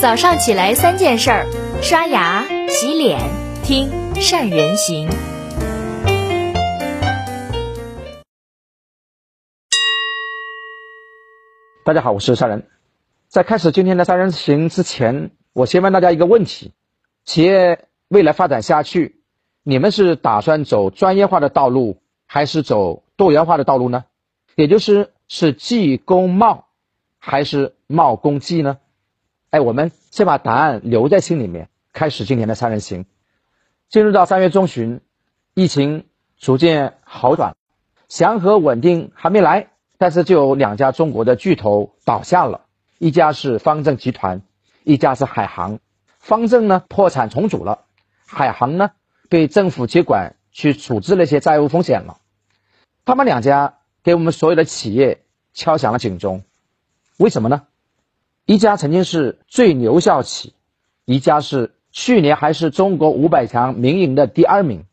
早上起来三件事儿：刷牙、洗脸、听善人行。大家好，我是善人。在开始今天的善人行之前，我先问大家一个问题：企业未来发展下去，你们是打算走专业化的道路，还是走多元化的道路呢？也就是是技工贸，还是贸工技呢？哎，我们先把答案留在心里面，开始今天的三人行。进入到三月中旬，疫情逐渐好转，祥和稳定还没来，但是就有两家中国的巨头倒下了，一家是方正集团，一家是海航。方正呢破产重组了，海航呢被政府接管去处置那些债务风险了。他们两家给我们所有的企业敲响了警钟，为什么呢？一家曾经是最牛校企，一家是去年还是中国五百强民营的第二名，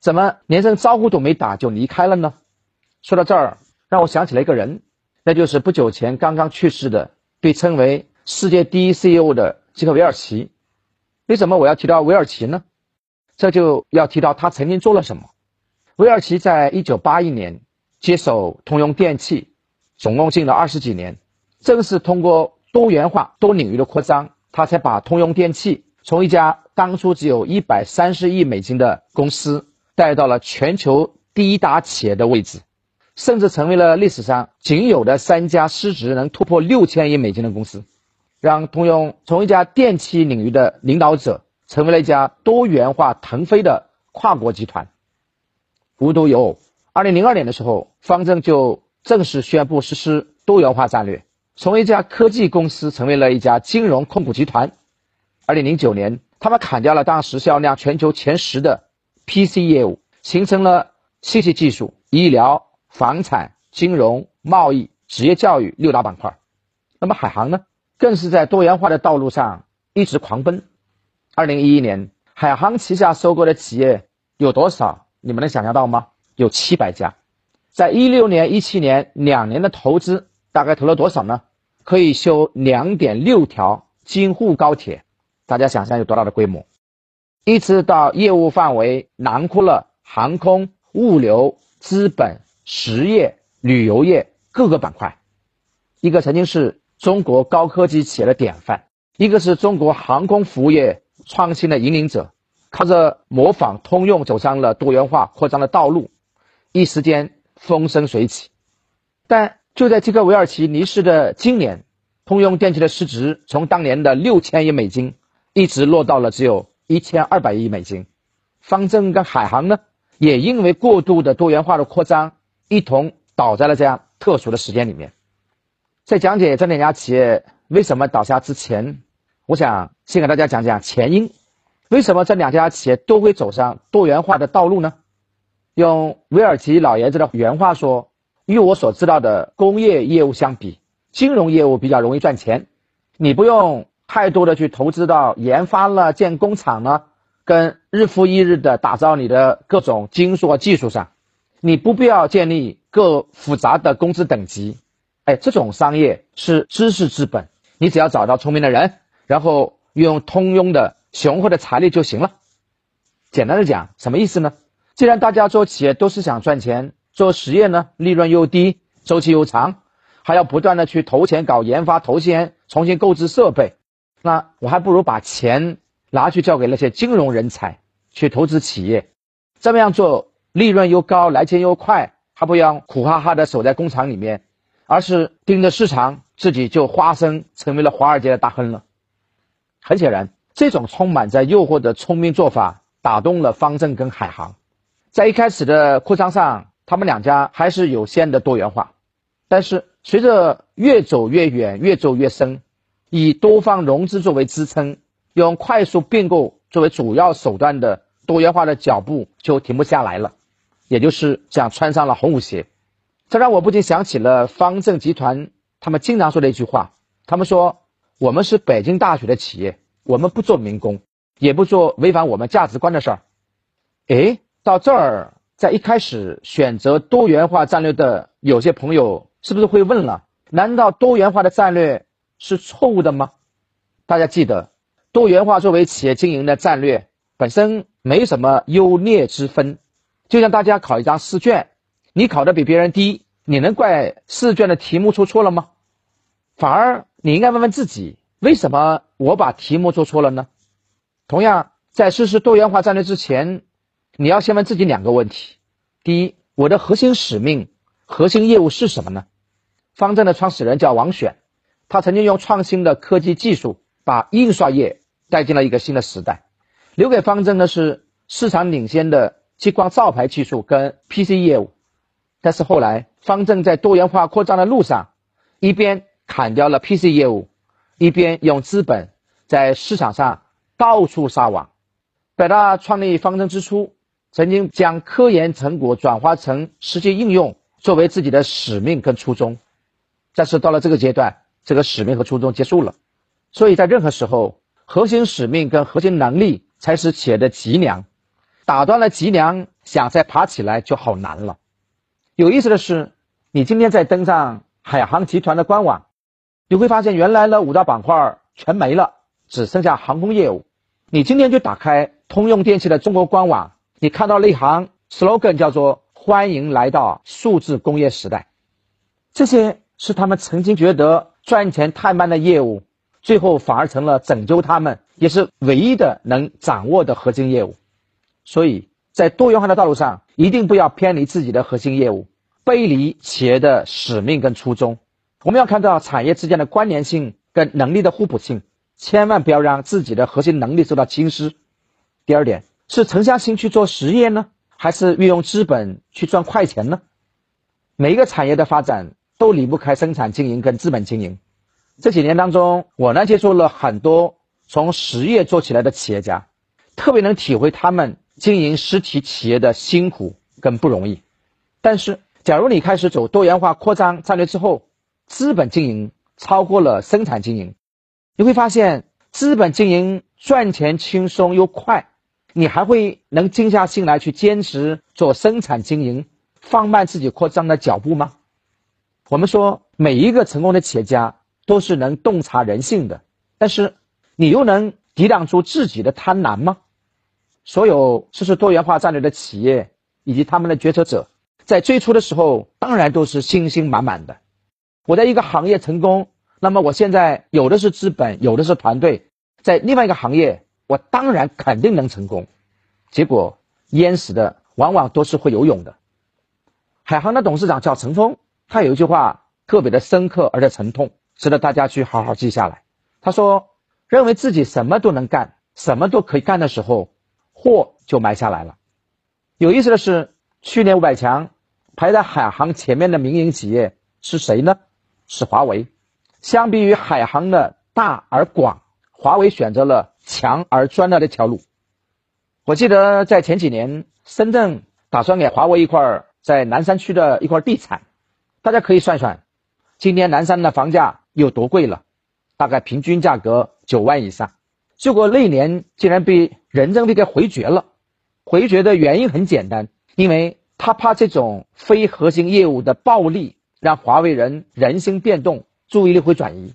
怎么连声招呼都没打就离开了呢？说到这儿，让我想起了一个人，那就是不久前刚刚去世的，被称为世界第一 CEO 的吉克韦尔奇。为什么我要提到韦尔奇呢？这就要提到他曾经做了什么。韦尔奇在一九八一年接手通用电气，总共进了二十几年，正是通过。多元化、多领域的扩张，他才把通用电气从一家当初只有一百三十亿美金的公司带到了全球第一大企业的位置，甚至成为了历史上仅有的三家市值能突破六千亿美金的公司，让通用从一家电气领域的领导者，成为了一家多元化腾飞的跨国集团。无独有偶，二零零二年的时候，方正就正式宣布实施多元化战略。从一家科技公司成为了一家金融控股集团。二零零九年，他们砍掉了当时销量全球前十的 PC 业务，形成了信息技术、医疗、房产、金融、贸易、职业教育六大板块。那么海航呢，更是在多元化的道路上一直狂奔。二零一一年，海航旗下收购的企业有多少？你们能想象到吗？有七百家。在一六年、一七年两年的投资，大概投了多少呢？可以修两点六条京沪高铁，大家想象有多大的规模？一直到业务范围囊括了航空、物流、资本、实业、旅游业各个板块。一个曾经是中国高科技企业的典范，一个是中国航空服务业创新的引领者，靠着模仿通用走上了多元化扩张的道路，一时间风生水起。但就在这个韦尔奇离世的今年，通用电气的市值从当年的六千亿美金，一直落到了只有一千二百亿美金。方正跟海航呢，也因为过度的多元化的扩张，一同倒在了这样特殊的时间里面。在讲解这两家企业为什么倒下之前，我想先给大家讲讲前因。为什么这两家企业都会走上多元化的道路呢？用韦尔奇老爷子的原话说。与我所知道的工业业务相比，金融业务比较容易赚钱。你不用太多的去投资到研发了、建工厂了，跟日复一日的打造你的各种精硕技术上。你不必要建立各复杂的工资等级。哎，这种商业是知识资本，你只要找到聪明的人，然后用通用的雄厚的财力就行了。简单的讲，什么意思呢？既然大家做企业都是想赚钱。做实业呢，利润又低，周期又长，还要不断的去投钱搞研发、投钱重新购置设备，那我还不如把钱拿去交给那些金融人才去投资企业，这么样做利润又高，来钱又快，还不要苦哈哈的守在工厂里面，而是盯着市场，自己就花生成为了华尔街的大亨了。很显然，这种充满着诱惑的聪明做法打动了方正跟海航，在一开始的扩张上。他们两家还是有限的多元化，但是随着越走越远、越走越深，以多方融资作为支撑，用快速并购作为主要手段的多元化的脚步就停不下来了，也就是讲穿上了红舞鞋。这让我不禁想起了方正集团他们经常说的一句话：他们说我们是北京大学的企业，我们不做民工，也不做违反我们价值观的事儿。诶，到这儿。在一开始选择多元化战略的有些朋友，是不是会问了？难道多元化的战略是错误的吗？大家记得，多元化作为企业经营的战略本身没什么优劣之分。就像大家考一张试卷，你考的比别人低，你能怪试卷的题目出错了吗？反而你应该问问自己，为什么我把题目做错了呢？同样，在实施多元化战略之前，你要先问自己两个问题：第一，我的核心使命、核心业务是什么呢？方正的创始人叫王选，他曾经用创新的科技技术把印刷业带进了一个新的时代。留给方正的是市场领先的激光照排技术跟 PC 业务。但是后来，方正在多元化扩张的路上，一边砍掉了 PC 业务，一边用资本在市场上到处撒网。北大创立方正之初，曾经将科研成果转化成实际应用作为自己的使命跟初衷。但是到了这个阶段，这个使命和初衷结束了。所以在任何时候，核心使命跟核心能力才是企业的脊梁。打断了脊梁，想再爬起来就好难了。有意思的是，你今天在登上海航集团的官网，你会发现原来的五大板块全没了，只剩下航空业务。你今天就打开通用电气的中国官网，你看到那行 slogan 叫做“欢迎来到数字工业时代”，这些。是他们曾经觉得赚钱太慢的业务，最后反而成了拯救他们，也是唯一的能掌握的核心业务。所以在多元化的道路上，一定不要偏离自己的核心业务，背离企业的使命跟初衷。我们要看到产业之间的关联性跟能力的互补性，千万不要让自己的核心能力受到侵蚀。第二点是沉下心去做实业呢，还是运用资本去赚快钱呢？每一个产业的发展。都离不开生产经营跟资本经营。这几年当中，我呢接触了很多从实业做起来的企业家，特别能体会他们经营实体企业的辛苦跟不容易。但是，假如你开始走多元化扩张战略之后，资本经营超过了生产经营，你会发现资本经营赚钱轻松又快，你还会能静下心来去坚持做生产经营，放慢自己扩张的脚步吗？我们说，每一个成功的企业家都是能洞察人性的，但是你又能抵挡住自己的贪婪吗？所有实施多元化战略的企业以及他们的决策者，在最初的时候当然都是信心满满的。我在一个行业成功，那么我现在有的是资本，有的是团队，在另外一个行业，我当然肯定能成功。结果淹死的往往都是会游泳的。海航的董事长叫陈峰。他有一句话特别的深刻而且沉痛，值得大家去好好记下来。他说：“认为自己什么都能干，什么都可以干的时候，祸就埋下来了。”有意思的是，去年五百强排在海航前面的民营企业是谁呢？是华为。相比于海航的大而广，华为选择了强而专的那条路。我记得在前几年，深圳打算给华为一块在南山区的一块地产。大家可以算算，今年南山的房价有多贵了？大概平均价格九万以上。结果那年竟然被任正非给回绝了。回绝的原因很简单，因为他怕这种非核心业务的暴利让华为人人心变动，注意力会转移。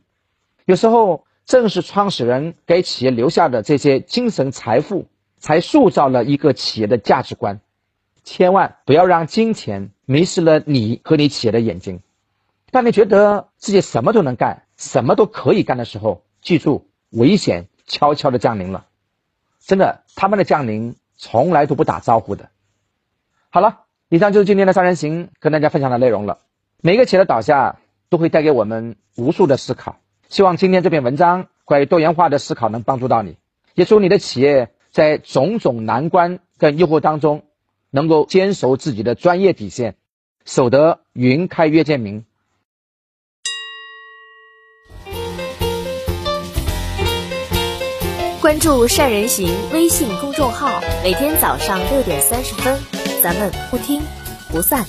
有时候正是创始人给企业留下的这些精神财富，才塑造了一个企业的价值观。千万不要让金钱迷失了你和你企业的眼睛。当你觉得自己什么都能干，什么都可以干的时候，记住，危险悄悄的降临了。真的，他们的降临从来都不打招呼的。好了，以上就是今天的三人行跟大家分享的内容了。每个企业的倒下都会带给我们无数的思考。希望今天这篇文章关于多元化的思考能帮助到你。也祝你的企业在种种难关跟诱惑当中。能够坚守自己的专业底线，守得云开月见明。关注善人行微信公众号，每天早上六点三十分，咱们不听不散。